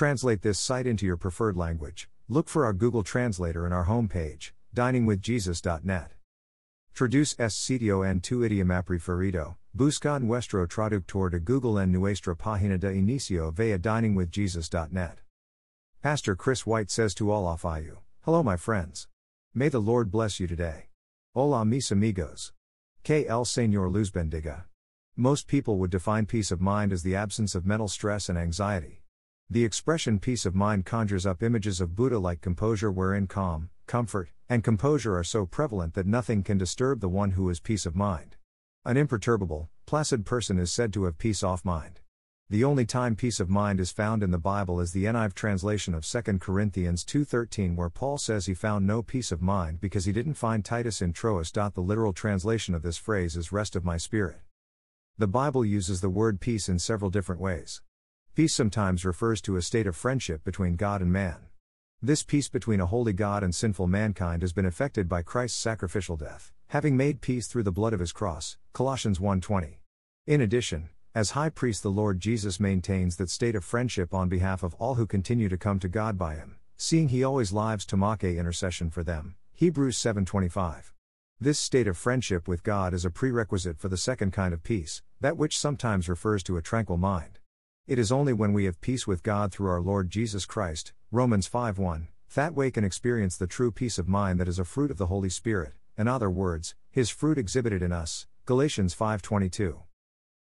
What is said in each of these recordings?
translate this site into your preferred language, look for our Google Translator in our homepage, diningwithjesus.net. Traduce este sitio en tu idioma preferido, busca nuestro traductor de Google en nuestra página de inicio via diningwithjesus.net. Pastor Chris White says to all of you, Hello, my friends. May the Lord bless you today. Hola, mis amigos. Que el Señor luz bendiga. Most people would define peace of mind as the absence of mental stress and anxiety. The expression peace of mind conjures up images of Buddha like composure, wherein calm, comfort, and composure are so prevalent that nothing can disturb the one who is peace of mind. An imperturbable, placid person is said to have peace off mind. The only time peace of mind is found in the Bible is the NIV translation of 2 Corinthians 2:13 where Paul says he found no peace of mind because he didn't find Titus in Troas. The literal translation of this phrase is rest of my spirit. The Bible uses the word peace in several different ways. Peace sometimes refers to a state of friendship between God and man. This peace between a holy God and sinful mankind has been effected by Christ's sacrificial death, having made peace through the blood of his cross. Colossians 1:20. In addition, as high priest, the Lord Jesus maintains that state of friendship on behalf of all who continue to come to God by him, seeing he always lives to make intercession for them. Hebrews 7:25. This state of friendship with God is a prerequisite for the second kind of peace, that which sometimes refers to a tranquil mind. It is only when we have peace with God through our Lord Jesus Christ, Romans 5:1, that we can experience the true peace of mind that is a fruit of the Holy Spirit, in other words, his fruit exhibited in us. Galatians 5:22.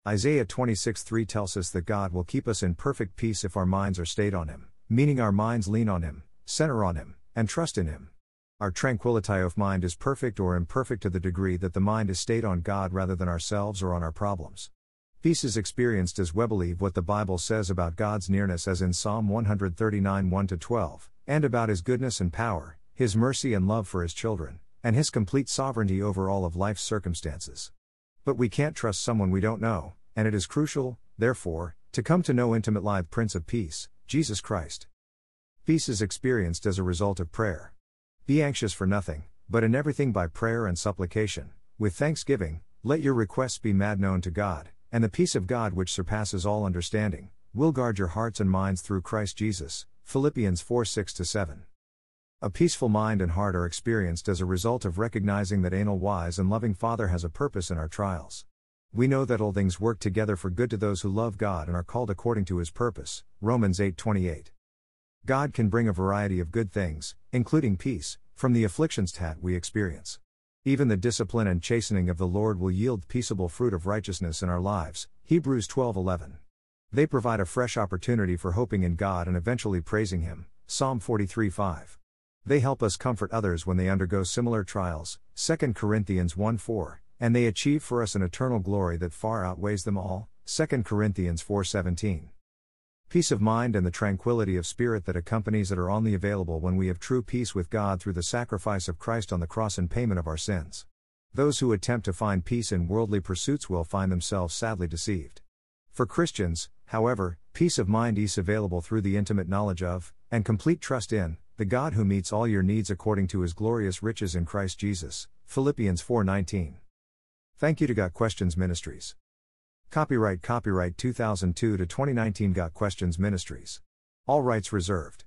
Isaiah 26:3 tells us that God will keep us in perfect peace if our minds are stayed on Him, meaning our minds lean on Him, center on Him, and trust in Him. Our tranquility of mind is perfect or imperfect to the degree that the mind is stayed on God rather than ourselves or on our problems. Peace is experienced as we believe what the Bible says about God's nearness as in Psalm 139 1 12, and about His goodness and power, His mercy and love for His children, and His complete sovereignty over all of life's circumstances. But we can't trust someone we don't know, and it is crucial, therefore, to come to know intimate live Prince of Peace, Jesus Christ. Peace is experienced as a result of prayer. Be anxious for nothing, but in everything by prayer and supplication, with thanksgiving, let your requests be made known to God, and the peace of God which surpasses all understanding, will guard your hearts and minds through Christ Jesus. Philippians 4 6 7. A peaceful mind and heart are experienced as a result of recognizing that anal wise and loving Father has a purpose in our trials. We know that all things work together for good to those who love God and are called according to his purpose. Romans 8:28. God can bring a variety of good things, including peace, from the afflictions that we experience. Even the discipline and chastening of the Lord will yield peaceable fruit of righteousness in our lives. Hebrews 12:11. They provide a fresh opportunity for hoping in God and eventually praising him. Psalm 43:5. They help us comfort others when they undergo similar trials, 2 Corinthians 1 4, and they achieve for us an eternal glory that far outweighs them all, 2 Corinthians 4:17. Peace of mind and the tranquility of spirit that accompanies it are only available when we have true peace with God through the sacrifice of Christ on the cross and payment of our sins. Those who attempt to find peace in worldly pursuits will find themselves sadly deceived. For Christians, however, peace of mind is available through the intimate knowledge of, and complete trust in, the God who meets all your needs according to his glorious riches in Christ Jesus. Philippians 4:19. Thank you to Got Questions Ministries. Copyright Copyright 2002 to 2019 Got Questions Ministries. All rights reserved.